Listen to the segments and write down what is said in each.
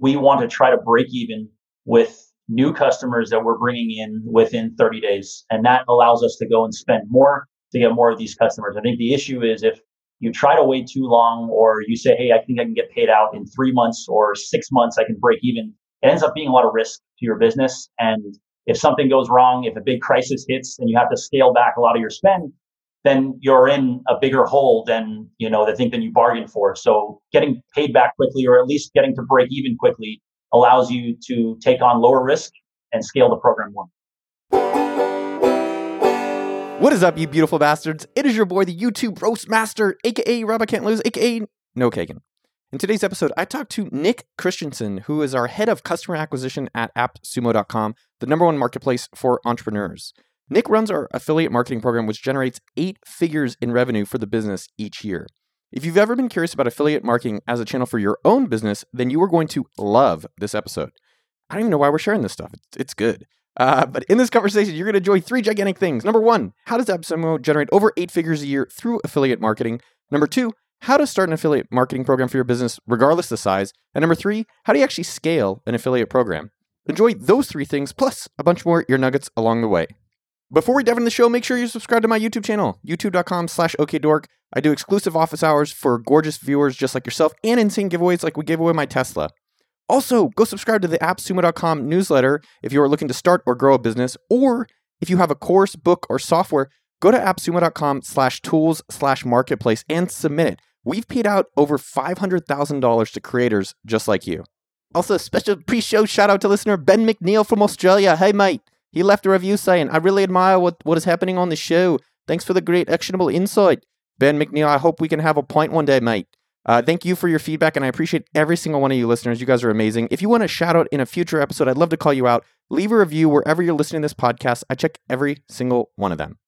we want to try to break even with new customers that we're bringing in within 30 days. And that allows us to go and spend more to get more of these customers. I think the issue is if you try to wait too long or you say, Hey, I think I can get paid out in three months or six months, I can break even. It ends up being a lot of risk to your business. And if something goes wrong, if a big crisis hits and you have to scale back a lot of your spend, then you're in a bigger hole than, you know, the thing than you bargained for. So getting paid back quickly or at least getting to break even quickly allows you to take on lower risk and scale the program more. What is up, you beautiful bastards? It is your boy, the YouTube roast master, aka Rob I Can't Lose, aka Noah Kagan. In today's episode, I talked to Nick Christensen, who is our head of customer acquisition at AppSumo.com, the number one marketplace for entrepreneurs. Nick runs our affiliate marketing program, which generates eight figures in revenue for the business each year. If you've ever been curious about affiliate marketing as a channel for your own business, then you are going to love this episode. I don't even know why we're sharing this stuff. It's, good. Uh, but in this conversation, you're going to enjoy three gigantic things. Number one, how does AppSumo generate over eight figures a year through affiliate marketing? Number two, how to start an affiliate marketing program for your business, regardless of size. And number three, how do you actually scale an affiliate program? Enjoy those three things, plus a bunch more ear nuggets along the way. Before we dive into the show, make sure you subscribe to my YouTube channel, youtube.com slash okdork. I do exclusive office hours for gorgeous viewers just like yourself and insane giveaways like we gave away my Tesla. Also, go subscribe to the appsumo.com newsletter if you are looking to start or grow a business, or if you have a course, book, or software, go to appsumo.com slash tools slash marketplace and submit it. We've paid out over $500,000 to creators just like you. Also, special pre-show shout out to listener Ben McNeil from Australia. Hey, mate. He left a review saying, I really admire what, what is happening on the show. Thanks for the great actionable insight. Ben McNeil, I hope we can have a point one day, mate. Uh, thank you for your feedback, and I appreciate every single one of you listeners. You guys are amazing. If you want a shout out in a future episode, I'd love to call you out. Leave a review wherever you're listening to this podcast. I check every single one of them.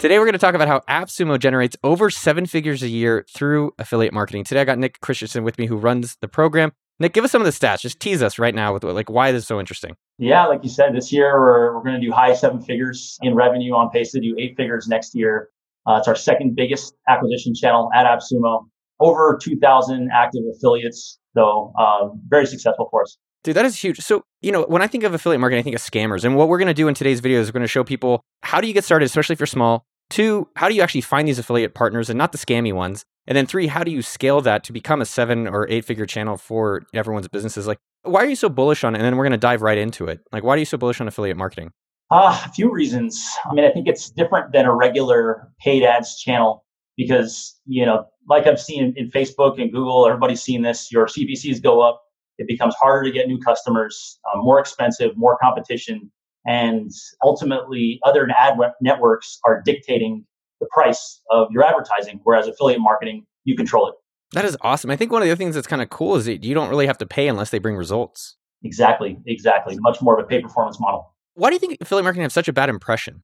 Today, we're going to talk about how AppSumo generates over seven figures a year through affiliate marketing. Today, I got Nick Christensen with me, who runs the program. Nick, give us some of the stats. Just tease us right now with like why this is so interesting. Yeah, like you said, this year we're, we're going to do high seven figures in revenue on pace to do eight figures next year. Uh, it's our second biggest acquisition channel at AppSumo. Over 2,000 active affiliates, so um, very successful for us. Dude, that is huge. So, you know, when I think of affiliate marketing, I think of scammers. And what we're going to do in today's video is we're going to show people how do you get started, especially if you're small. Two, how do you actually find these affiliate partners and not the scammy ones? And then three, how do you scale that to become a seven or eight figure channel for everyone's businesses? Like, why are you so bullish on it? And then we're going to dive right into it. Like, why are you so bullish on affiliate marketing? Uh, a few reasons. I mean, I think it's different than a regular paid ads channel because, you know, like I've seen in Facebook and Google, everybody's seen this, your CPCs go up. It becomes harder to get new customers, uh, more expensive, more competition. And ultimately, other ad networks are dictating the price of your advertising, whereas affiliate marketing, you control it. That is awesome. I think one of the other things that's kind of cool is that you don't really have to pay unless they bring results. Exactly, exactly. Much more of a pay performance model. Why do you think affiliate marketing has such a bad impression?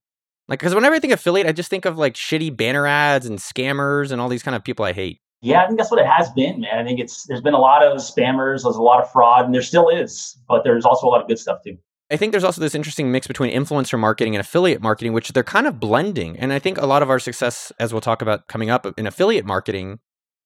Like, because whenever I think affiliate, I just think of like shitty banner ads and scammers and all these kind of people I hate. Yeah, I think that's what it has been, man. I think it's there's been a lot of spammers, there's a lot of fraud, and there still is, but there's also a lot of good stuff too. I think there's also this interesting mix between influencer marketing and affiliate marketing, which they're kind of blending. And I think a lot of our success, as we'll talk about coming up in affiliate marketing,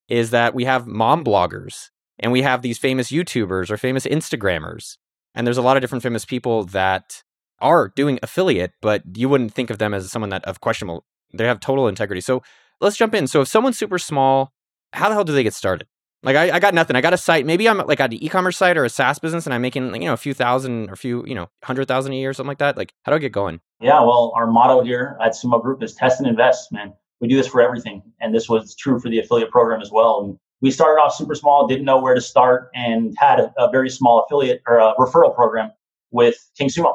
is that we have mom bloggers and we have these famous YouTubers or famous Instagrammers. And there's a lot of different famous people that are doing affiliate, but you wouldn't think of them as someone that of questionable. They have total integrity. So let's jump in. So if someone's super small, how the hell do they get started? Like I, I got nothing. I got a site. Maybe I'm like an e-commerce site or a SaaS business, and I'm making like you know a few thousand or a few you know hundred thousand a year or something like that. Like how do I get going? Yeah, well, our motto here at Sumo Group is test and invest. Man, we do this for everything, and this was true for the affiliate program as well. And we started off super small, didn't know where to start, and had a, a very small affiliate or referral program with King Sumo.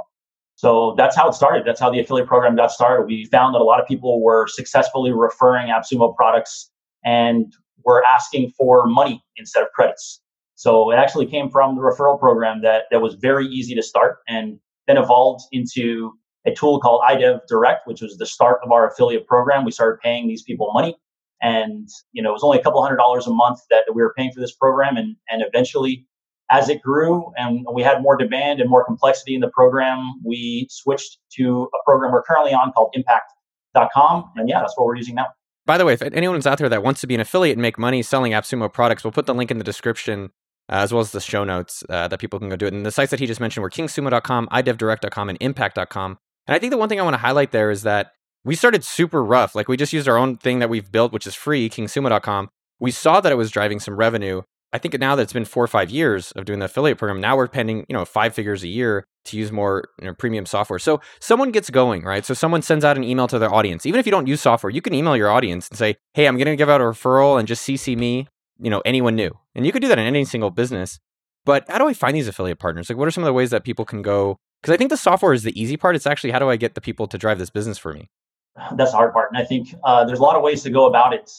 So that's how it started. That's how the affiliate program got started. We found that a lot of people were successfully referring AppSumo products and were asking for money instead of credits. So it actually came from the referral program that, that was very easy to start and then evolved into a tool called iDev Direct, which was the start of our affiliate program. We started paying these people money. And, you know, it was only a couple hundred dollars a month that we were paying for this program. And, and eventually, as it grew and we had more demand and more complexity in the program, we switched to a program we're currently on called impact.com. And yeah, that's what we're using now. By the way, if anyone's out there that wants to be an affiliate and make money selling AppSumo products, we'll put the link in the description uh, as well as the show notes uh, that people can go do it. And the sites that he just mentioned were kingsumo.com, idevdirect.com, and impact.com. And I think the one thing I want to highlight there is that we started super rough. Like we just used our own thing that we've built, which is free, kingsumo.com. We saw that it was driving some revenue. I think now that it's been four or five years of doing the affiliate program, now we're pending, you know, five figures a year to use more you know, premium software. So someone gets going, right? So someone sends out an email to their audience. Even if you don't use software, you can email your audience and say, "Hey, I'm going to give out a referral and just CC me, you know, anyone new." And you could do that in any single business. But how do I find these affiliate partners? Like, what are some of the ways that people can go? Because I think the software is the easy part. It's actually how do I get the people to drive this business for me? That's the hard part, and I think uh, there's a lot of ways to go about it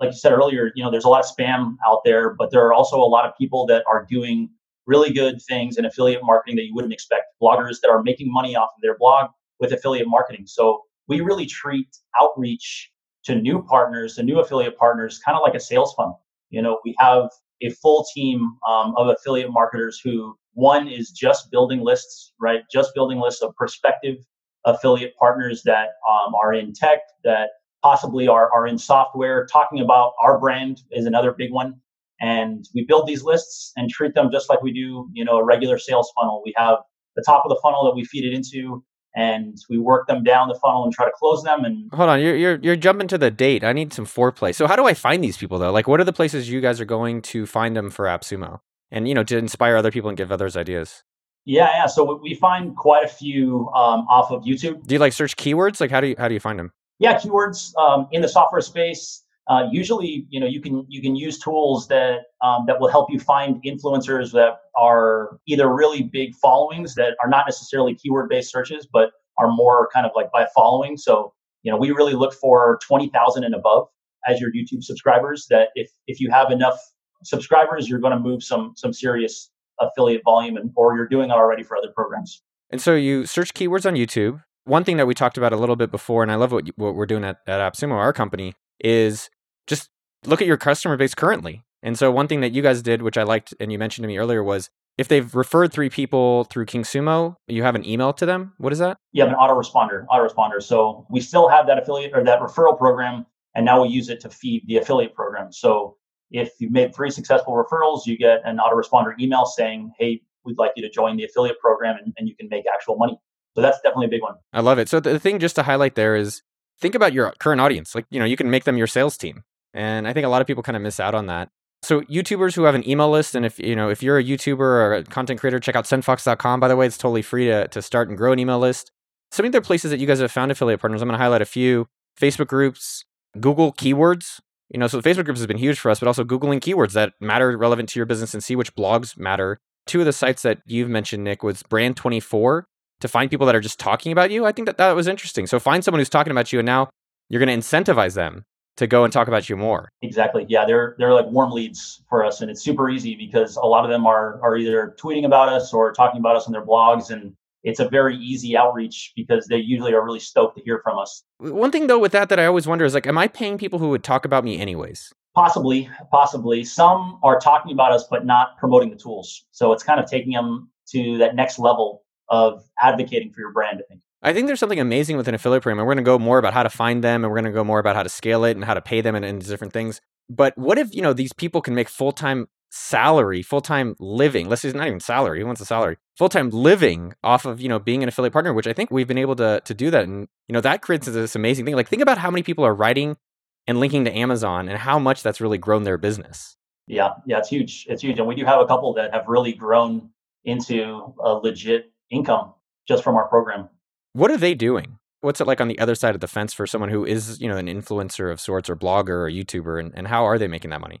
like you said earlier, you know, there's a lot of spam out there, but there are also a lot of people that are doing really good things in affiliate marketing that you wouldn't expect. Bloggers that are making money off of their blog with affiliate marketing. So we really treat outreach to new partners, to new affiliate partners, kind of like a sales funnel. You know, we have a full team um, of affiliate marketers who one is just building lists, right? Just building lists of prospective affiliate partners that um, are in tech, that possibly are, are in software. Talking about our brand is another big one. And we build these lists and treat them just like we do, you know, a regular sales funnel. We have the top of the funnel that we feed it into, and we work them down the funnel and try to close them. And hold on, you're you're you're jumping to the date. I need some foreplay. So how do I find these people though? Like, what are the places you guys are going to find them for AppSumo, and you know, to inspire other people and give others ideas? Yeah, yeah. So we find quite a few um, off of YouTube. Do you like search keywords? Like, how do you how do you find them? Yeah, keywords um, in the software space. Uh, usually, you know, you can you can use tools that um, that will help you find influencers that are either really big followings that are not necessarily keyword based searches, but are more kind of like by following. So, you know, we really look for twenty thousand and above as your YouTube subscribers. That if if you have enough subscribers, you're going to move some some serious affiliate volume, and or you're doing it already for other programs. And so you search keywords on YouTube one thing that we talked about a little bit before, and I love what, what we're doing at, at AppSumo, our company, is just look at your customer base currently. And so one thing that you guys did, which I liked, and you mentioned to me earlier, was if they've referred three people through KingSumo, you have an email to them. What is that? You have an autoresponder, autoresponder. So we still have that affiliate or that referral program, and now we use it to feed the affiliate program. So if you've made three successful referrals, you get an autoresponder email saying, "Hey, we'd like you to join the affiliate program, and, and you can make actual money." So that's definitely a big one. I love it. So the thing just to highlight there is think about your current audience. Like, you know, you can make them your sales team. And I think a lot of people kind of miss out on that. So YouTubers who have an email list, and if you know if you're a YouTuber or a content creator, check out sendfox.com. By the way, it's totally free to, to start and grow an email list. Some of the places that you guys have found affiliate partners, I'm going to highlight a few: Facebook groups, Google keywords. You know, so Facebook groups has been huge for us, but also Googling keywords that matter relevant to your business and see which blogs matter. Two of the sites that you've mentioned, Nick, was Brand24 to find people that are just talking about you, I think that that was interesting. So find someone who's talking about you, and now you're going to incentivize them to go and talk about you more. Exactly. Yeah, they're they're like warm leads for us, and it's super easy because a lot of them are are either tweeting about us or talking about us on their blogs, and it's a very easy outreach because they usually are really stoked to hear from us. One thing though with that that I always wonder is like, am I paying people who would talk about me anyways? Possibly, possibly. Some are talking about us but not promoting the tools, so it's kind of taking them to that next level of advocating for your brand, I think. I think there's something amazing with an affiliate program. We're going to go more about how to find them and we're going to go more about how to scale it and how to pay them and, and different things. But what if, you know, these people can make full-time salary, full-time living. Let's say not even salary. Who wants a salary? Full-time living off of, you know, being an affiliate partner, which I think we've been able to to do that. And, you know, that creates this amazing thing. Like think about how many people are writing and linking to Amazon and how much that's really grown their business. Yeah, yeah, it's huge. It's huge. And we do have a couple that have really grown into a legit income just from our program. What are they doing? What's it like on the other side of the fence for someone who is, you know, an influencer of sorts or blogger or YouTuber and, and how are they making that money?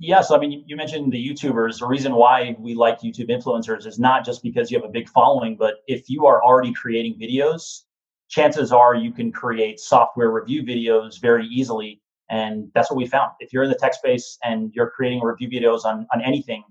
Yes, I mean, you mentioned the YouTubers. The reason why we like YouTube influencers is not just because you have a big following, but if you are already creating videos, chances are you can create software review videos very easily. And that's what we found. If you're in the tech space and you're creating review videos on, on anything,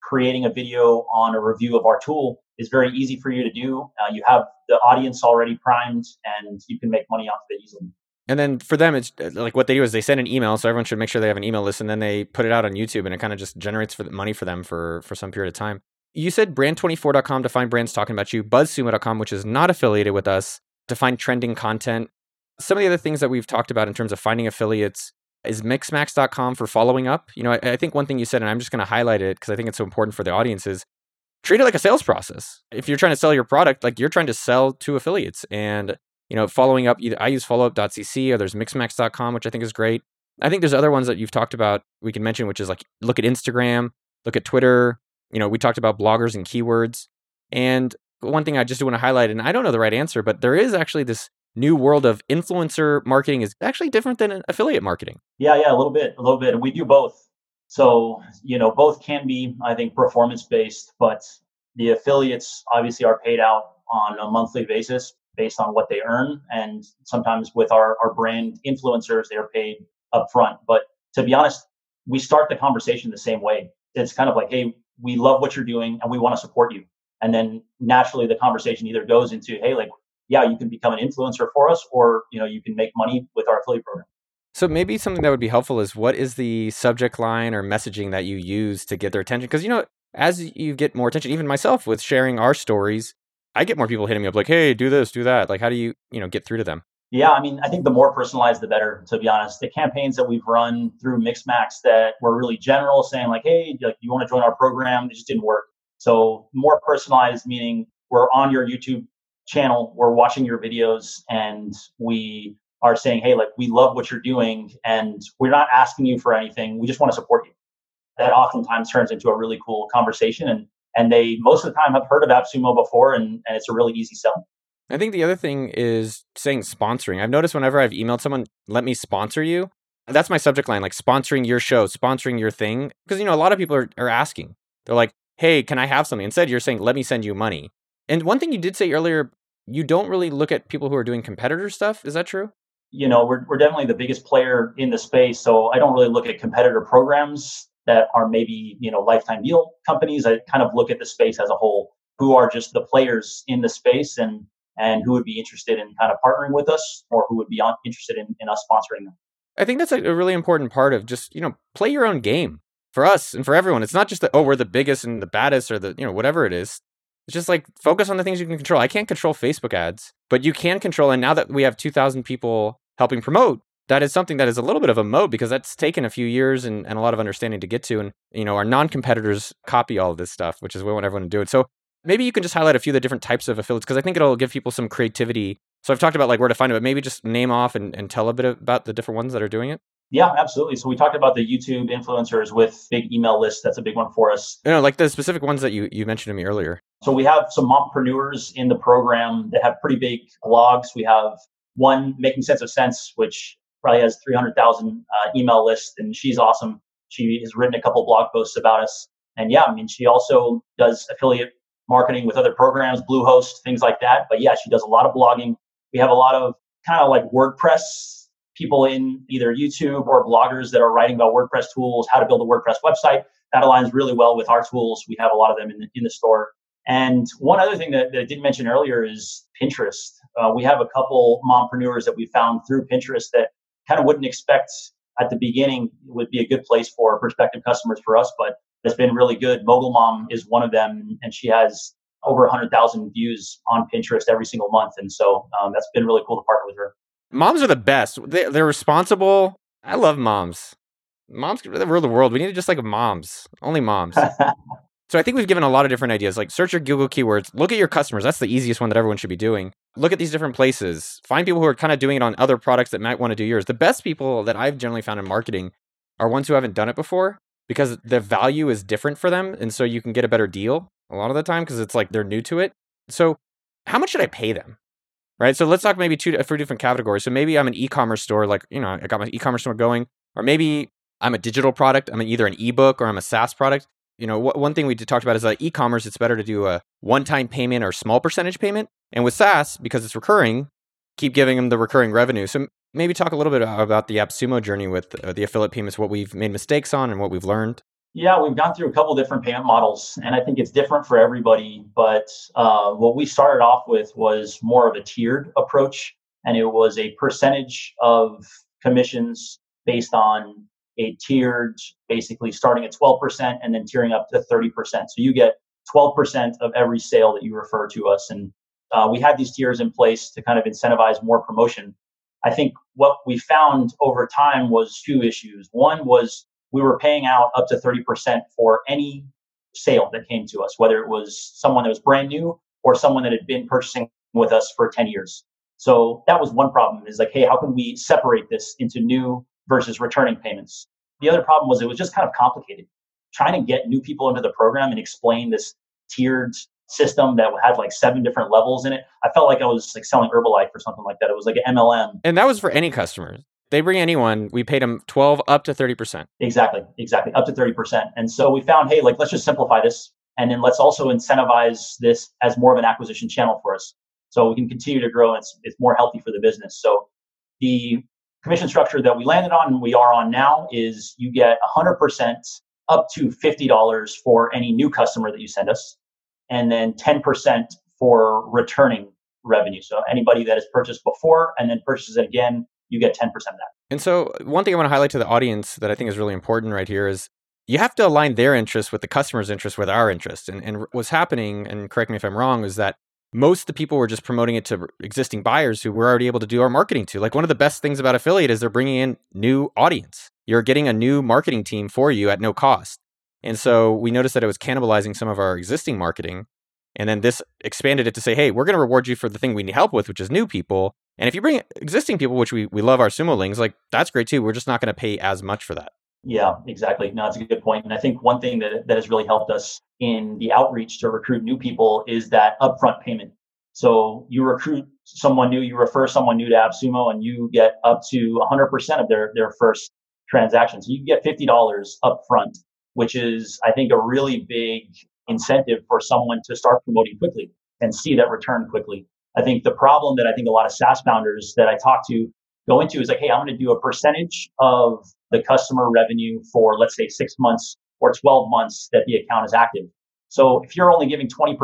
creating a video on a review of our tool is very easy for you to do. Uh, you have the audience already primed and you can make money off of it easily. And then for them, it's uh, like what they do is they send an email. So everyone should make sure they have an email list and then they put it out on YouTube and it kind of just generates for money for them for, for some period of time. You said brand24.com to find brands talking about you, buzzsumo.com, which is not affiliated with us, to find trending content. Some of the other things that we've talked about in terms of finding affiliates is mixmax.com for following up. You know, I, I think one thing you said, and I'm just going to highlight it because I think it's so important for the audience is treat it like a sales process. If you're trying to sell your product, like you're trying to sell to affiliates and, you know, following up, either I use followup.cc or there's mixmax.com, which I think is great. I think there's other ones that you've talked about we can mention, which is like look at Instagram, look at Twitter. You know, we talked about bloggers and keywords. And one thing I just do want to highlight, and I don't know the right answer, but there is actually this new world of influencer marketing is actually different than affiliate marketing. Yeah, yeah, a little bit, a little bit. We do both. So, you know, both can be, I think, performance based, but the affiliates obviously are paid out on a monthly basis based on what they earn. And sometimes with our, our brand influencers, they're paid upfront. But to be honest, we start the conversation the same way. It's kind of like, hey, we love what you're doing and we want to support you. And then naturally the conversation either goes into, hey, like, yeah, you can become an influencer for us, or you know, you can make money with our affiliate program. So maybe something that would be helpful is what is the subject line or messaging that you use to get their attention? Because you know, as you get more attention, even myself with sharing our stories, I get more people hitting me up like, "Hey, do this, do that." Like, how do you, you know, get through to them? Yeah, I mean, I think the more personalized, the better. To be honest, the campaigns that we've run through Mixmax that were really general, saying like, "Hey, like, you want to join our program?" It just didn't work. So more personalized, meaning we're on your YouTube channel, we're watching your videos, and we are saying, "Hey, like, we love what you're doing, and we're not asking you for anything. We just want to support you." That oftentimes turns into a really cool conversation, and and they most of the time have heard of AppSumo before, and, and it's a really easy sell. I think the other thing is saying sponsoring. I've noticed whenever I've emailed someone, let me sponsor you, that's my subject line, like sponsoring your show, sponsoring your thing. Because, you know, a lot of people are, are asking. They're like, hey, can I have something? Instead, you're saying, let me send you money. And one thing you did say earlier, you don't really look at people who are doing competitor stuff. Is that true? You know, we're, we're definitely the biggest player in the space. So I don't really look at competitor programs that are maybe, you know, lifetime deal companies. I kind of look at the space as a whole, who are just the players in the space and and who would be interested in kind of partnering with us or who would be interested in, in us sponsoring them. I think that's a really important part of just, you know, play your own game for us and for everyone. It's not just that, oh, we're the biggest and the baddest or the, you know, whatever it is. It's just like focus on the things you can control. I can't control Facebook ads, but you can control. And now that we have 2,000 people helping promote, that is something that is a little bit of a moat because that's taken a few years and, and a lot of understanding to get to. And, you know, our non competitors copy all of this stuff, which is we want everyone to do it. So maybe you can just highlight a few of the different types of affiliates because I think it'll give people some creativity. So I've talked about like where to find it, but maybe just name off and, and tell a bit about the different ones that are doing it. Yeah, absolutely. So we talked about the YouTube influencers with big email lists. That's a big one for us. You know, like the specific ones that you, you mentioned to me earlier. So we have some mompreneurs in the program that have pretty big blogs. We have one Making Sense of Cents, which probably has 300,000 uh, email list and she's awesome. She has written a couple blog posts about us. And yeah, I mean, she also does affiliate marketing with other programs, Bluehost, things like that. But yeah, she does a lot of blogging. We have a lot of kind of like WordPress people in either YouTube or bloggers that are writing about WordPress tools, how to build a WordPress website. That aligns really well with our tools. We have a lot of them in the, in the store. And one other thing that, that I didn't mention earlier is Pinterest. Uh, we have a couple mompreneurs that we found through Pinterest that kind of wouldn't expect at the beginning would be a good place for prospective customers for us, but has been really good. Mogul Mom is one of them, and she has over 100,000 views on Pinterest every single month. And so um, that's been really cool to partner with her. Moms are the best. They, they're responsible. I love moms. Moms rule the world. We need to just like moms. Only moms. so I think we've given a lot of different ideas. Like search your Google keywords. Look at your customers. That's the easiest one that everyone should be doing. Look at these different places. Find people who are kind of doing it on other products that might want to do yours. The best people that I've generally found in marketing are ones who haven't done it before because the value is different for them. And so you can get a better deal a lot of the time because it's like they're new to it. So how much should I pay them? Right. So let's talk maybe two uh, three different categories. So maybe I'm an e-commerce store, like, you know, I got my e-commerce store going, or maybe I'm a digital product. I'm either an ebook or I'm a SaaS product. You know, one thing we talked about is that e-commerce, it's better to do a one-time payment or small percentage payment. And with SaaS, because it's recurring, keep giving them the recurring revenue. So maybe talk a little bit about the AppSumo journey with uh, the affiliate payments, what we've made mistakes on and what we've learned. Yeah, we've gone through a couple different payment models, and I think it's different for everybody. But uh, what we started off with was more of a tiered approach, and it was a percentage of commissions based on a tiered, basically starting at 12% and then tiering up to 30%. So you get 12% of every sale that you refer to us. And uh, we had these tiers in place to kind of incentivize more promotion. I think what we found over time was two issues. One was we were paying out up to 30% for any sale that came to us, whether it was someone that was brand new or someone that had been purchasing with us for 10 years. So that was one problem is like, hey, how can we separate this into new versus returning payments? The other problem was it was just kind of complicated. Trying to get new people into the program and explain this tiered system that had like seven different levels in it. I felt like I was like selling Herbalife or something like that. It was like an MLM. And that was for any customers. They bring anyone, we paid them 12 up to 30%. Exactly, exactly, up to 30%. And so we found, hey, like let's just simplify this and then let's also incentivize this as more of an acquisition channel for us. So we can continue to grow. And it's, it's more healthy for the business. So the commission structure that we landed on and we are on now is you get 100% up to $50 for any new customer that you send us, and then 10% for returning revenue. So anybody that has purchased before and then purchases it again, you get 10% of that. And so one thing I want to highlight to the audience that I think is really important right here is you have to align their interests with the customer's interest with our interest. And, and what's happening, and correct me if I'm wrong, is that most of the people were just promoting it to existing buyers who we're already able to do our marketing to. Like one of the best things about affiliate is they're bringing in new audience. You're getting a new marketing team for you at no cost. And so we noticed that it was cannibalizing some of our existing marketing. And then this expanded it to say, hey, we're going to reward you for the thing we need help with, which is new people. And if you bring existing people, which we, we love our Sumolings, like that's great too. We're just not going to pay as much for that. Yeah, exactly. No, that's a good point. And I think one thing that, that has really helped us in the outreach to recruit new people is that upfront payment. So you recruit someone new, you refer someone new to AppSumo, and you get up to 100% of their, their first transaction. So you get $50 upfront, which is, I think, a really big incentive for someone to start promoting quickly and see that return quickly. I think the problem that I think a lot of SaaS founders that I talk to go into is like, hey, I'm going to do a percentage of the customer revenue for, let's say, six months or 12 months that the account is active. So if you're only giving 20%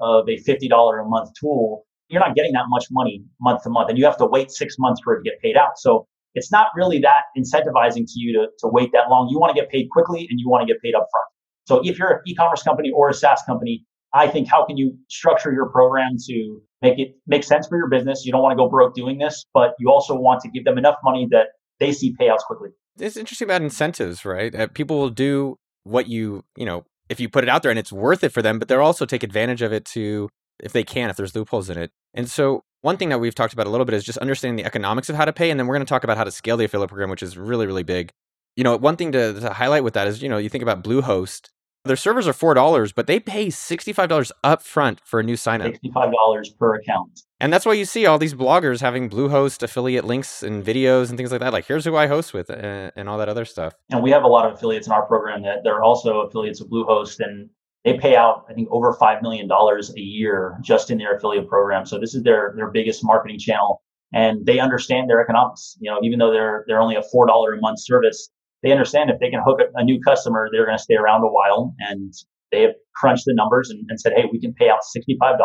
of a $50 a month tool, you're not getting that much money month to month, and you have to wait six months for it to get paid out. So it's not really that incentivizing to you to, to wait that long. You want to get paid quickly and you want to get paid upfront. So if you're an e-commerce company or a SaaS company, I think how can you structure your program to make it make sense for your business? You don't want to go broke doing this, but you also want to give them enough money that they see payouts quickly. It's interesting about incentives, right? Uh, people will do what you, you know, if you put it out there and it's worth it for them, but they'll also take advantage of it to, if they can, if there's loopholes in it. And so one thing that we've talked about a little bit is just understanding the economics of how to pay. And then we're going to talk about how to scale the affiliate program, which is really, really big. You know, one thing to, to highlight with that is, you know, you think about Bluehost their servers are four dollars, but they pay sixty-five dollars up front for a new sign up. Sixty-five dollars per account. And that's why you see all these bloggers having Bluehost affiliate links and videos and things like that. Like, here's who I host with and, and all that other stuff. And we have a lot of affiliates in our program that they're also affiliates of Bluehost, and they pay out, I think, over five million dollars a year just in their affiliate program. So this is their their biggest marketing channel, and they understand their economics. You know, even though they're they're only a four dollar a month service, they understand if they can hook a, a new customer, they're going to stay around a while. And they have crunched the numbers and, and said, hey, we can pay out $65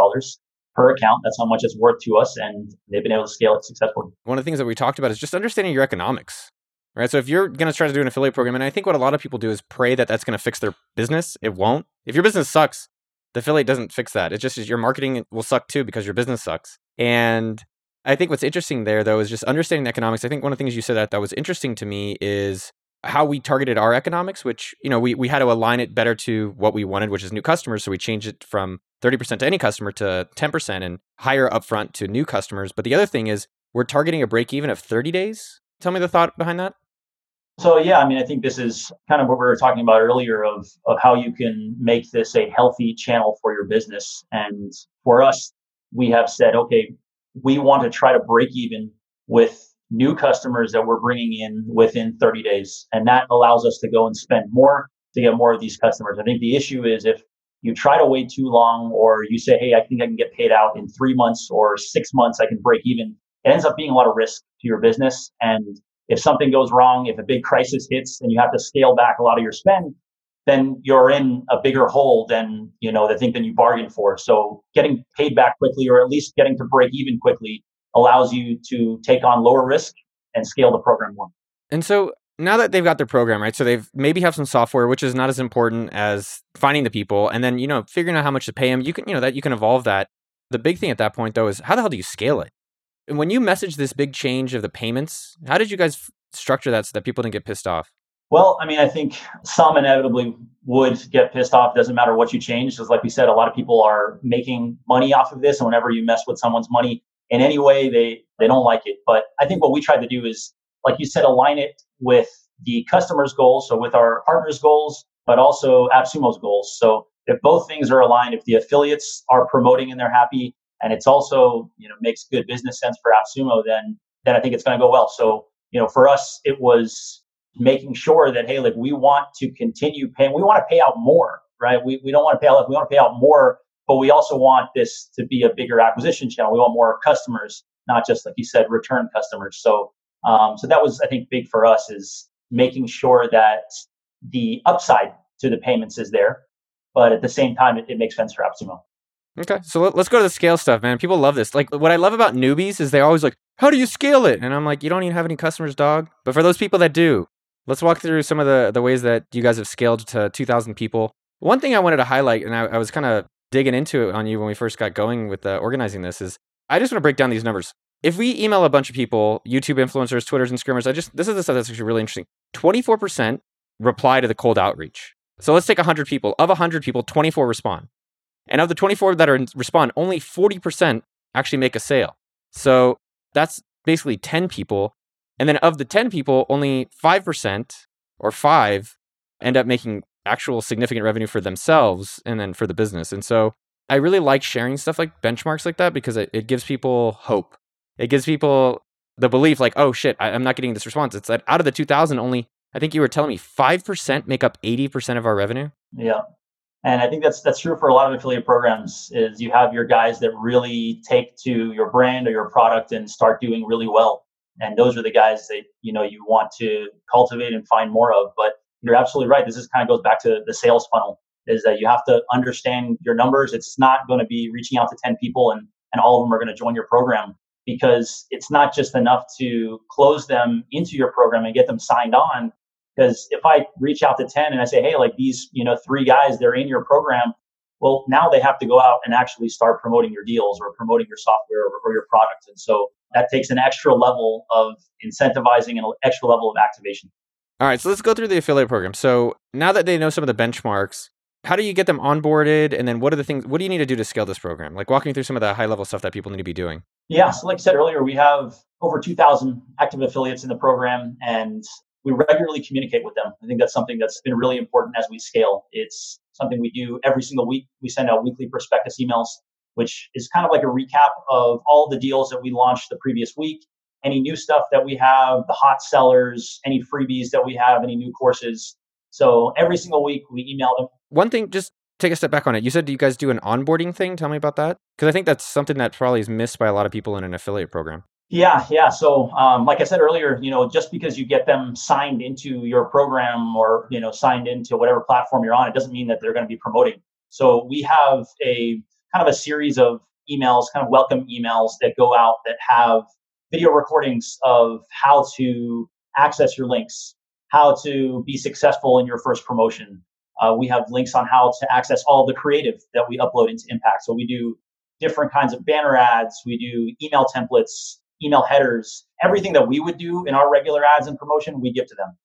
per account. That's how much it's worth to us. And they've been able to scale it successfully. One of the things that we talked about is just understanding your economics. Right. So if you're going to try to do an affiliate program, and I think what a lot of people do is pray that that's going to fix their business, it won't. If your business sucks, the affiliate doesn't fix that. It just your marketing will suck too because your business sucks. And I think what's interesting there though is just understanding the economics. I think one of the things you said that that was interesting to me is how we targeted our economics, which, you know, we, we had to align it better to what we wanted, which is new customers. So we changed it from 30% to any customer to 10% and higher upfront to new customers. But the other thing is we're targeting a break even of 30 days. Tell me the thought behind that. So yeah, I mean, I think this is kind of what we were talking about earlier of of how you can make this a healthy channel for your business. And for us, we have said, okay, we want to try to break even with new customers that we're bringing in within 30 days. And that allows us to go and spend more to get more of these customers. I think the issue is if you try to wait too long or you say, Hey, I think I can get paid out in three months or six months, I can break even. It ends up being a lot of risk to your business. And if something goes wrong, if a big crisis hits and you have to scale back a lot of your spend, then you're in a bigger hole than, you know, the thing than you bargained for. So getting paid back quickly or at least getting to break even quickly allows you to take on lower risk and scale the program more. And so now that they've got their program, right? So they've maybe have some software, which is not as important as finding the people and then, you know, figuring out how much to pay them. You can, you know, that you can evolve that. The big thing at that point though is how the hell do you scale it? And when you message this big change of the payments, how did you guys f- structure that so that people didn't get pissed off? Well, I mean, I think some inevitably would get pissed off. Doesn't matter what you change. Because, like we said, a lot of people are making money off of this. And whenever you mess with someone's money in any way, they they don't like it. But I think what we tried to do is, like you said, align it with the customer's goals, so with our partners' goals, but also AppSumo's goals. So if both things are aligned, if the affiliates are promoting and they're happy, and it's also you know makes good business sense for AppSumo, then then I think it's going to go well. So you know, for us, it was making sure that hey, like we want to continue paying, we want to pay out more, right? We we don't want to pay out, we want to pay out more, but we also want this to be a bigger acquisition channel. We want more customers, not just like you said, return customers. So um, so that was I think big for us is making sure that the upside to the payments is there, but at the same time, it, it makes sense for AppSumo. Okay, so let, us go to the scale stuff, man. People love this. Like, what I love about newbies is they're always like, "How do you scale it?" And I'm like, "You don't even have any customers, dog." But for those people that do, let's walk through some of the the ways that you guys have scaled to 2,000 people. One thing I wanted to highlight, and I, I was kind of digging into it on you when we first got going with uh, organizing this, is I just want to break down these numbers. If we email a bunch of people, YouTube influencers, Twitters, and Scrimmers, I just this is the stuff that's actually really interesting. 24% reply to the cold outreach. So let's take 100 people. Of 100 people, 24 respond. And of the 24 that are in, respond, only 40% actually make a sale. So that's basically 10 people. And then of the 10 people, only 5% or 5 end up making actual significant revenue for themselves and then for the business. And so I really like sharing stuff like benchmarks like that because it, it gives people hope. It gives people the belief like, oh shit, I, I'm not getting this response. It's that out of the 2000, only, I think you were telling me 5% make up 80% of our revenue. Yeah. And I think that's that's true for a lot of affiliate programs. Is you have your guys that really take to your brand or your product and start doing really well, and those are the guys that you know you want to cultivate and find more of. But you're absolutely right. This is kind of goes back to the sales funnel. Is that you have to understand your numbers. It's not going to be reaching out to ten people and and all of them are going to join your program because it's not just enough to close them into your program and get them signed on because if I reach out to 10 and I say, hey, like these, you know, three guys, they're in your program, well, now they have to go out and actually start promoting your deals or promoting your software or, or your product. And so that takes an extra level of incentivizing and an extra level of activation. All right, so let's go through the affiliate program. So now that they know some of the benchmarks, how do you get them onboarded? And then what are the things, what do you need to do to scale this program? Like walking through some of the high level stuff that people need to be doing. Yeah, so like I said earlier, we have over 2,000 active affiliates in the program, and we regularly communicate with them. I think that's something that's been really important as we scale. It's something we do every single week. We send out weekly prospectus emails, which is kind of like a recap of all the deals that we launched the previous week, any new stuff that we have, the hot sellers, any freebies that we have, any new courses. So every single week we email them. One thing, just take a step back on it. You said do you guys do an onboarding thing. Tell me about that. Because I think that's something that probably is missed by a lot of people in an affiliate program. Yeah, yeah. So, um, like I said earlier, you know, just because you get them signed into your program or you know signed into whatever platform you're on, it doesn't mean that they're going to be promoting. So, we have a kind of a series of emails, kind of welcome emails that go out that have video recordings of how to access your links, how to be successful in your first promotion. Uh, we have links on how to access all the creative that we upload into Impact. So we do different kinds of banner ads, we do email templates, email headers, everything that we would do in our regular ads and promotion, we give to them.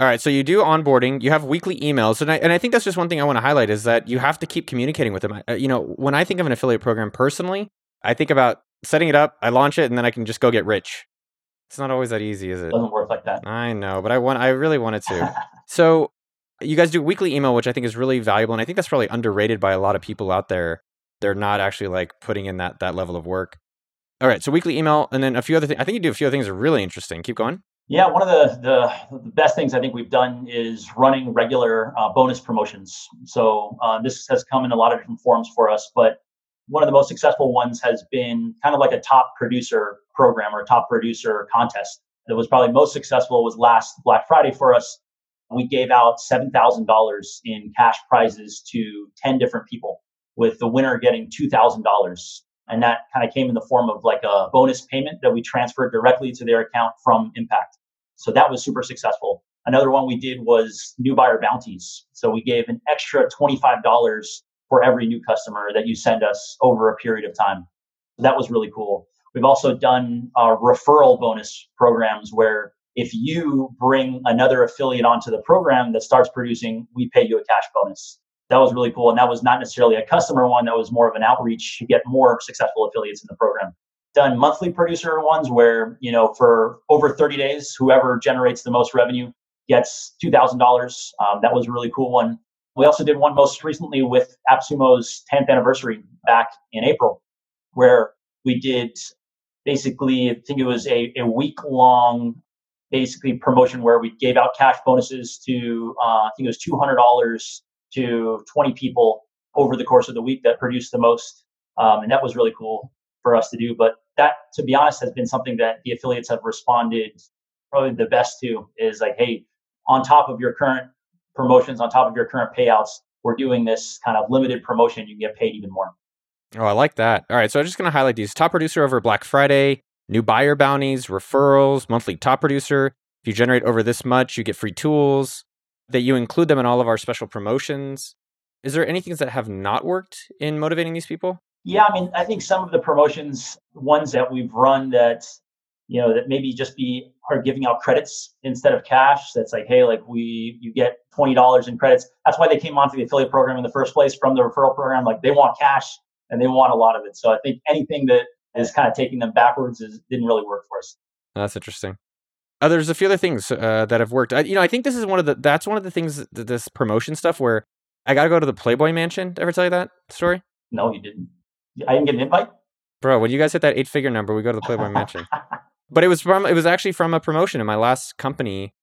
All right, so you do onboarding, you have weekly emails, and I, and I think that's just one thing I want to highlight is that you have to keep communicating with them. You know, when I think of an affiliate program personally, I think about setting it up, I launch it, and then I can just go get rich. It's not always that easy, is it? Doesn't work like that. I know, but I want, I really wanted to. so you guys do weekly email, which I think is really valuable, and I think that's probably underrated by a lot of people out there. They're not actually like putting in that that level of work. All right, so weekly email, and then a few other things. I think you do a few other things that are really interesting. Keep going. Yeah, one of the, the, the best things I think we've done is running regular uh, bonus promotions. So uh, this has come in a lot of different forms for us, but one of the most successful ones has been kind of like a top producer program or a top producer contest. That was probably most successful was last Black Friday for us. We gave out seven thousand dollars in cash prizes to ten different people, with the winner getting two thousand dollars and that kind of came in the form of like a bonus payment that we transferred directly to their account from Impact. So that was super successful. Another one we did was new buyer bounties. So we gave an extra $25 for every new customer that you send us over a period of time. That was really cool. We've also done referral bonus programs where if you bring another affiliate onto the program that starts producing, we pay you a cash bonus. That was really cool. And that was not necessarily a customer one, that was more of an outreach to get more successful affiliates in the program. Done monthly producer ones where, you know, for over 30 days, whoever generates the most revenue gets $2,000. Um, that was a really cool one. We also did one most recently with AppSumo's 10th anniversary back in April, where we did basically, I think it was a, a week long basically promotion where we gave out cash bonuses to uh, I think it was two hundred dollars to twenty people over the course of the week that produced the most, um, and that was really cool for us to do. But that, to be honest, has been something that the affiliates have responded probably the best to is like, hey, on top of your current promotions, on top of your current payouts, we're doing this kind of limited promotion. You can get paid even more. Oh, I like that. All right, so I'm just going to highlight these top producer over Black Friday, new buyer bounties, referrals, monthly top producer. If you generate over this much, you get free tools. That you include them in all of our special promotions. Is there any things that have not worked in motivating these people? Yeah, I mean, I think some of the promotions, ones that we've run that, you know, that maybe just be are giving out credits instead of cash. That's like, hey, like we you get twenty dollars in credits. That's why they came onto the affiliate program in the first place from the referral program. Like they want cash and they want a lot of it. So I think anything that is kind of taking them backwards is, didn't really work for us. That's interesting. Uh, there's a few other things uh, that have worked. I, you know, I think this is one of the that's one of the things that this promotion stuff where I got to go to the Playboy Mansion. Did I ever tell you that story? No, you didn't. I didn't get an invite. Bro, when you guys hit that eight figure number, we go to the Playboy Mansion. But it was from it was actually from a promotion in my last company.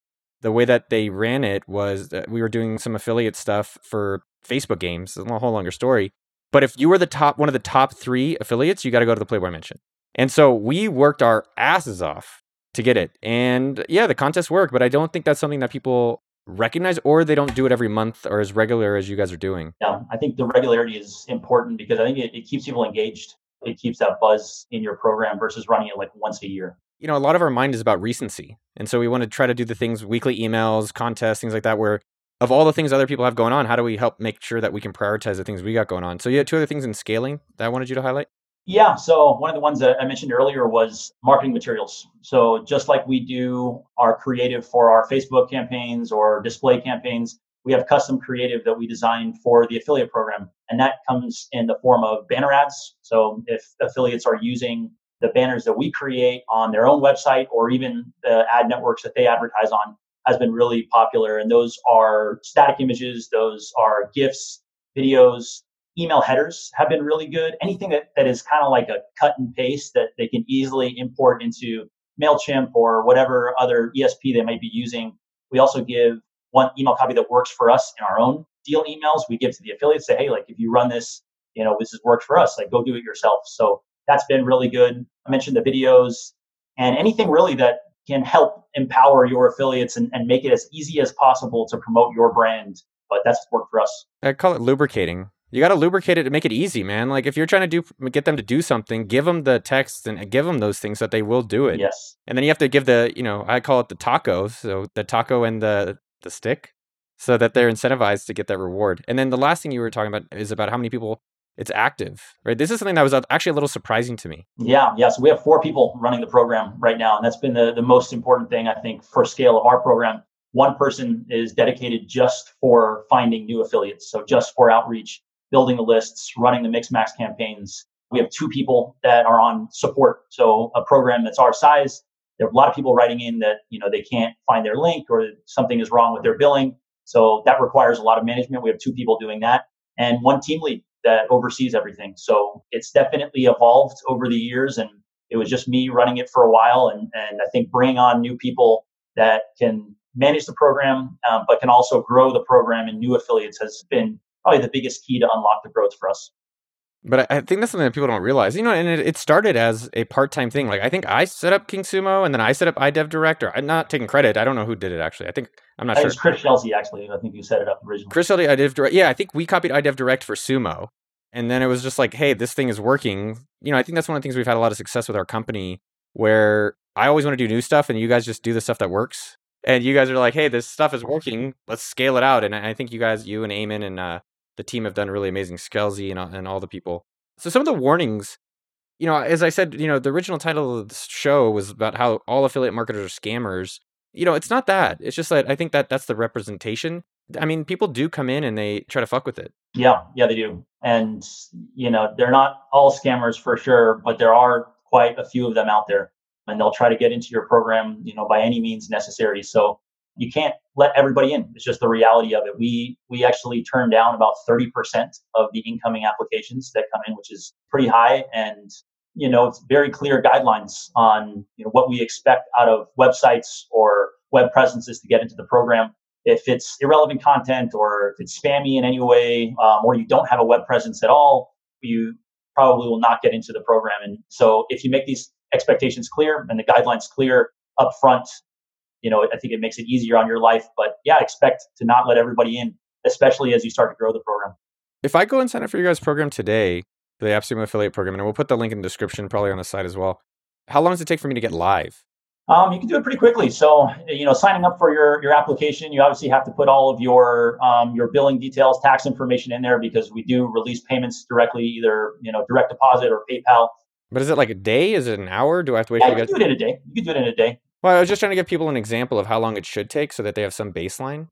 The way that they ran it was that we were doing some affiliate stuff for Facebook games. It's a whole longer story. But if you were the top one of the top three affiliates, you got to go to the Playboy Mansion. And so we worked our asses off to get it. And yeah, the contest worked, but I don't think that's something that people recognize or they don't do it every month or as regular as you guys are doing. Yeah, I think the regularity is important because I think it, it keeps people engaged. It keeps that buzz in your program versus running it like once a year. You know, a lot of our mind is about recency. And so we want to try to do the things, weekly emails, contests, things like that, where of all the things other people have going on, how do we help make sure that we can prioritize the things we got going on? So you had two other things in scaling that I wanted you to highlight. Yeah. So one of the ones that I mentioned earlier was marketing materials. So just like we do our creative for our Facebook campaigns or display campaigns, we have custom creative that we design for the affiliate program. And that comes in the form of banner ads. So if affiliates are using the banners that we create on their own website or even the ad networks that they advertise on has been really popular. And those are static images, those are GIFs, videos, email headers have been really good. Anything that, that is kind of like a cut and paste that they can easily import into MailChimp or whatever other ESP they might be using. We also give one email copy that works for us in our own deal emails. We give to the affiliates, say, hey, like if you run this, you know, this has worked for us, like go do it yourself. So that's been really good. I mentioned the videos and anything really that can help empower your affiliates and, and make it as easy as possible to promote your brand. But that's worked for us. I call it lubricating. You got to lubricate it to make it easy, man. Like if you're trying to do get them to do something, give them the text and give them those things so that they will do it. Yes. And then you have to give the, you know, I call it the taco, so the taco and the the stick, so that they're incentivized to get that reward. And then the last thing you were talking about is about how many people it's active, right? This is something that was uh, actually a little surprising to me. Yeah, yeah. So we have four people running the program right now, and that's been the, the most important thing, I think, for scale of our program. One person is dedicated just for finding new affiliates, so just for outreach, building the lists, running the Mixmax campaigns. We have two people that are on support. So a program that's our size, there are a lot of people writing in that you know they can't find their link or something is wrong with their billing. So that requires a lot of management. We have two people doing that, and one team lead that oversees everything. So it's definitely evolved over the years. And it was just me running it for a while. And, and I think bringing on new people that can manage the program, um, but can also grow the program and new affiliates has been probably the biggest key to unlock the growth for us. But I think that's something that people don't realize. You know, and it, it started as a part-time thing. Like I think I set up King Sumo, and then I set up iDev Director. I'm not taking credit. I don't know who did it actually. I think I'm not I sure. It's Chris Chelsea actually. I think you set it up originally. Chris Chelsea, iDev Direct. Yeah, I think we copied iDev Direct for Sumo, and then it was just like, hey, this thing is working. You know, I think that's one of the things we've had a lot of success with our company, where I always want to do new stuff, and you guys just do the stuff that works. And you guys are like, hey, this stuff is working. Let's scale it out. And I think you guys, you and Eamon and uh, the team have done really amazing. Skelzy and, uh, and all the people so some of the warnings you know, as I said, you know, the original title of the show was about how all affiliate marketers are scammers. You know, it's not that. It's just that I think that that's the representation. I mean, people do come in and they try to fuck with it. Yeah, yeah, they do. And, you know, they're not all scammers for sure, but there are quite a few of them out there. And they'll try to get into your program, you know, by any means necessary. So you can't let everybody in. It's just the reality of it. We we actually turn down about 30% of the incoming applications that come in, which is pretty high. And you know, it's very clear guidelines on you know what we expect out of websites or web presences to get into the program. If it's irrelevant content or if it's spammy in any way, um, or you don't have a web presence at all, you probably will not get into the program. And so, if you make these expectations clear and the guidelines clear up front, you know, I think it makes it easier on your life. But yeah, expect to not let everybody in, especially as you start to grow the program. If I go and sign up for your guys' program today, the AppSumo affiliate program, and we'll put the link in the description, probably on the site as well. How long does it take for me to get live? Um, you can do it pretty quickly. So, you know, signing up for your your application, you obviously have to put all of your um, your billing details, tax information in there because we do release payments directly, either you know direct deposit or PayPal. But is it like a day? Is it an hour? Do I have to wait yeah, for you can do it in a day. You can do it in a day. Well, I was just trying to give people an example of how long it should take so that they have some baseline.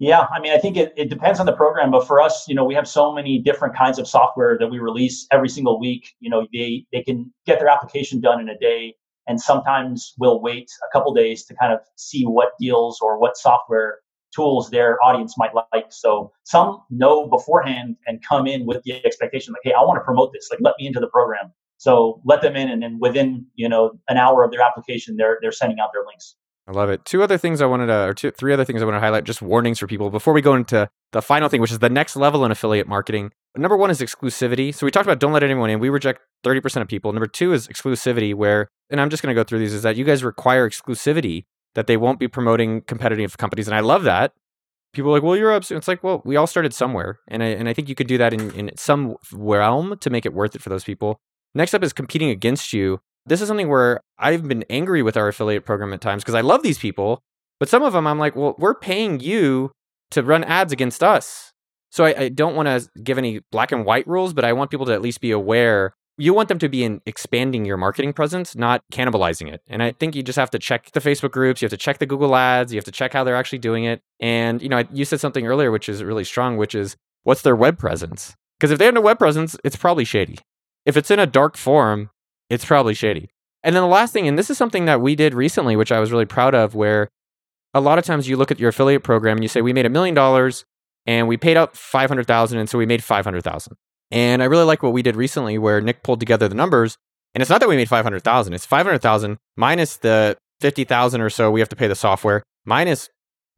Yeah, I mean, I think it, it depends on the program, but for us, you know, we have so many different kinds of software that we release every single week. You know, they they can get their application done in a day, and sometimes we'll wait a couple days to kind of see what deals or what software tools their audience might like. So some know beforehand and come in with the expectation like, hey, I want to promote this. Like, let me into the program. So let them in, and then within you know an hour of their application, they're they're sending out their links. I love it. Two other things I wanted to, or two, three other things I want to highlight, just warnings for people before we go into the final thing, which is the next level in affiliate marketing. Number one is exclusivity. So we talked about don't let anyone in. We reject 30% of people. Number two is exclusivity, where, and I'm just going to go through these, is that you guys require exclusivity that they won't be promoting competitive companies. And I love that. People are like, well, you're up. It's like, well, we all started somewhere. And I, and I think you could do that in, in some realm to make it worth it for those people. Next up is competing against you. This is something where I've been angry with our affiliate program at times because I love these people, but some of them I'm like, well, we're paying you to run ads against us. So I, I don't want to give any black and white rules, but I want people to at least be aware. You want them to be in expanding your marketing presence, not cannibalizing it. And I think you just have to check the Facebook groups, you have to check the Google ads, you have to check how they're actually doing it. And you know, you said something earlier which is really strong, which is what's their web presence? Because if they have no web presence, it's probably shady. If it's in a dark forum, it's probably shady. And then the last thing, and this is something that we did recently, which I was really proud of, where a lot of times you look at your affiliate program and you say, we made a million dollars and we paid out 500,000. And so we made 500,000. And I really like what we did recently where Nick pulled together the numbers. And it's not that we made 500,000, it's 500,000 minus the 50,000 or so we have to pay the software, minus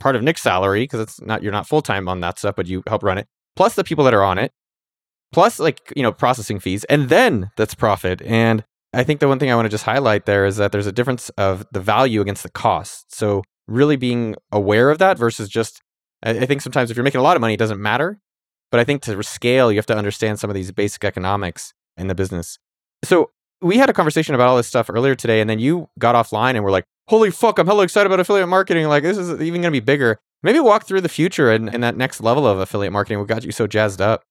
part of Nick's salary, because it's not, you're not full time on that stuff, but you help run it, plus the people that are on it, plus like, you know, processing fees. And then that's profit. And I think the one thing I want to just highlight there is that there's a difference of the value against the cost. So really being aware of that versus just, I think sometimes if you're making a lot of money, it doesn't matter. But I think to scale, you have to understand some of these basic economics in the business. So we had a conversation about all this stuff earlier today, and then you got offline and were like, holy fuck, I'm hella excited about affiliate marketing. Like, this is even going to be bigger. Maybe walk through the future and, and that next level of affiliate marketing. What got you so jazzed up?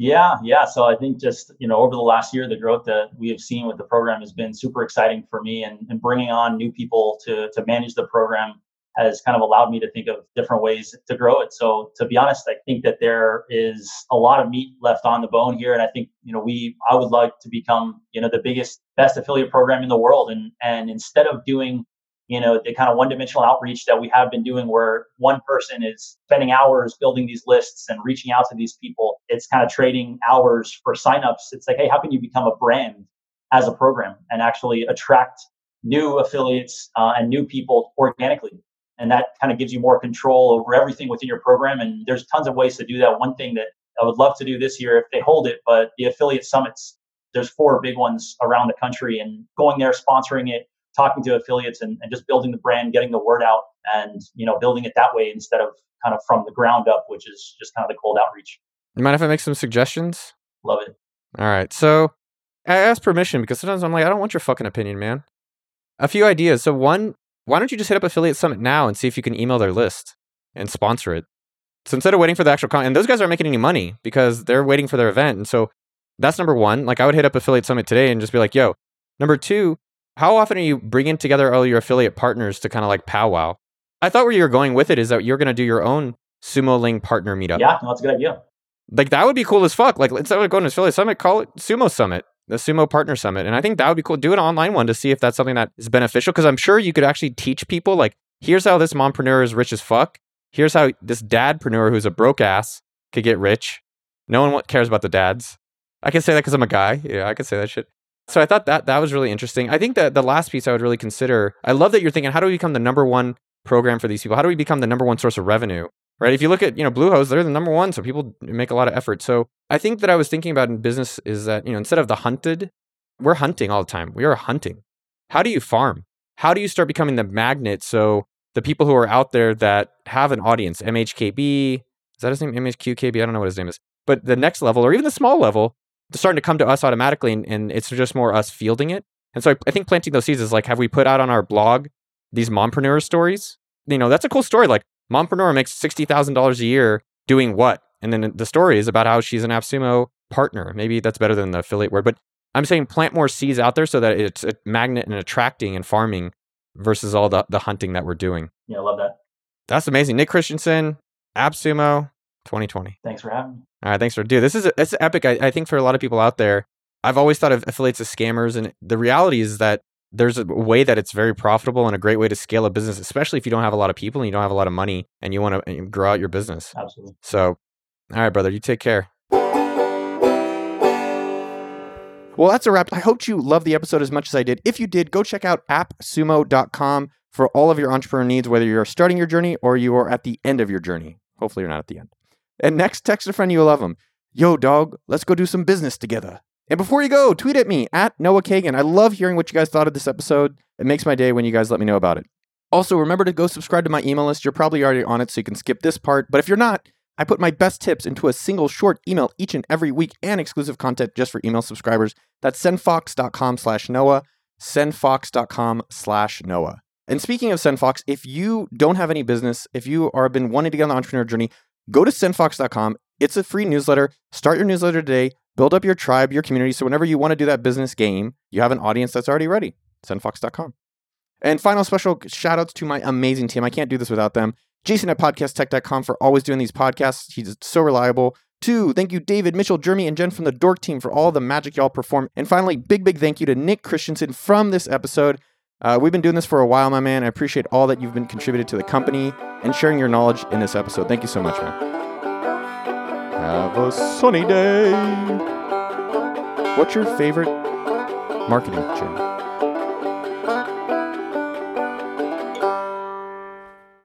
Yeah, yeah. So I think just you know over the last year, the growth that we have seen with the program has been super exciting for me, and, and bringing on new people to to manage the program has kind of allowed me to think of different ways to grow it. So to be honest, I think that there is a lot of meat left on the bone here, and I think you know we I would like to become you know the biggest best affiliate program in the world, and and instead of doing you know the kind of one-dimensional outreach that we have been doing where one person is spending hours building these lists and reaching out to these people. It's kind of trading hours for signups. It's like hey how can you become a brand as a program and actually attract new affiliates uh, and new people organically? And that kind of gives you more control over everything within your program. And there's tons of ways to do that. One thing that i would love to do this year if they hold it but the affiliate summits there's four big ones around the country and going there sponsoring it talking to affiliates and, and just building the brand, getting the word out, and you know building it that way instead of kind of from the ground up, which is just kind of the cold outreach. You mind if I make some suggestions? Love it. All right, so I ask permission because sometimes I'm like, I don't want your fucking opinion, man. A few ideas. So one, why don't you just hit up Affiliate Summit now and see if you can email their list and sponsor it? So instead of waiting for the actual con, and those guys aren't making any money because they're waiting for their event, and so That's number one. Like I would hit up Affiliate Summit today and just be like, yo, number two, how often are you bringing together all your affiliate partners to kind of like powwow? I thought where you were going with it is that you're going to do your own Sumoling partner meetup. Yeah, no, that's a good idea. Like that would be cool as fuck. Like instead of going to Affiliate Summit, call it Sumo Summit, the Sumo Partner Summit. And I think that would be cool. Do an online one to see if that's something that is beneficial. Because I'm sure you could actually teach people like, here's how this mompreneur is rich as fuck. Here's how this dadpreneur who's a broke ass could get rich. No one cares about the dads. I can say that because I'm a guy. Yeah, I can say that shit. So I thought that that was really interesting. I think that the last piece I would really consider. I love that you're thinking, how do we become the number one program for these people? How do we become the number one source of revenue? Right? If you look at you know Bluehost, they're the number one, so people make a lot of effort. So I think that I was thinking about in business is that you know instead of the hunted, we're hunting all the time. We are hunting. How do you farm? How do you start becoming the magnet? So the people who are out there that have an audience, MHKB, is that his name? MHQKB? I don't know what his name is. But the next level, or even the small level, starting to come to us automatically, and, and it's just more us fielding it. And so I, I, think planting those seeds is like, have we put out on our blog these mompreneur stories? You know, that's a cool story. Like, mompreneur makes $60,000 a year doing what? And then the story is about how she's an AppSumo partner. Maybe that's better than the affiliate word, but I'm saying plant more seeds out there so that it's a magnet and attracting and farming versus all the, the hunting that we're doing. Yeah, I love that. That's amazing. Nick Christensen, AppSumo 2020. Thanks for having me. All right, thanks for dude. This is is epic. I, I think for a lot of people out there, I've always thought of affiliates as scammers, and the reality is that there's a way that it's very profitable and a great way to scale a business, especially if you don't have a lot of people and you don't have a lot of money and you want to grow out your business. Absolutely. So, all right, brother, you take care. Well, that's a wrap. I hope you loved the episode as much as I did. If you did, go check out appsumo.com for all of your entrepreneur needs, whether you're starting your journey or you are at the end of your journey. Hopefully, you're not at the end. And next, text a friend you'll love them. Yo, dog, let's go do some business together. And before you go, tweet at me at Noah Kagan. I love hearing what you guys thought of this episode. It makes my day when you guys let me know about it. Also, remember to go subscribe to my email list. You're probably already on it, so you can skip this part. But if you're not, I put my best tips into a single short email each and every week and exclusive content just for email subscribers. That's sendfox.com slash Noah, sendfox.com slash Noah. And speaking of SendFox, if you don't have any business, if you are been wanting to get on the entrepreneur journey, go to sendfox.com. It's a free newsletter. Start your newsletter today. Build up your tribe, your community. So whenever you want to do that business game, you have an audience that's already ready. Sendfox.com. And final special shout outs to my amazing team. I can't do this without them. Jason at podcasttech.com for always doing these podcasts. He's so reliable. Two, thank you, David, Mitchell, Jeremy, and Jen from the Dork team for all the magic y'all perform. And finally, big, big thank you to Nick Christensen from this episode. Uh, we've been doing this for a while, my man. I appreciate all that you've been contributed to the company and sharing your knowledge in this episode. Thank you so much, man. Have a sunny day. What's your favorite marketing, Jim?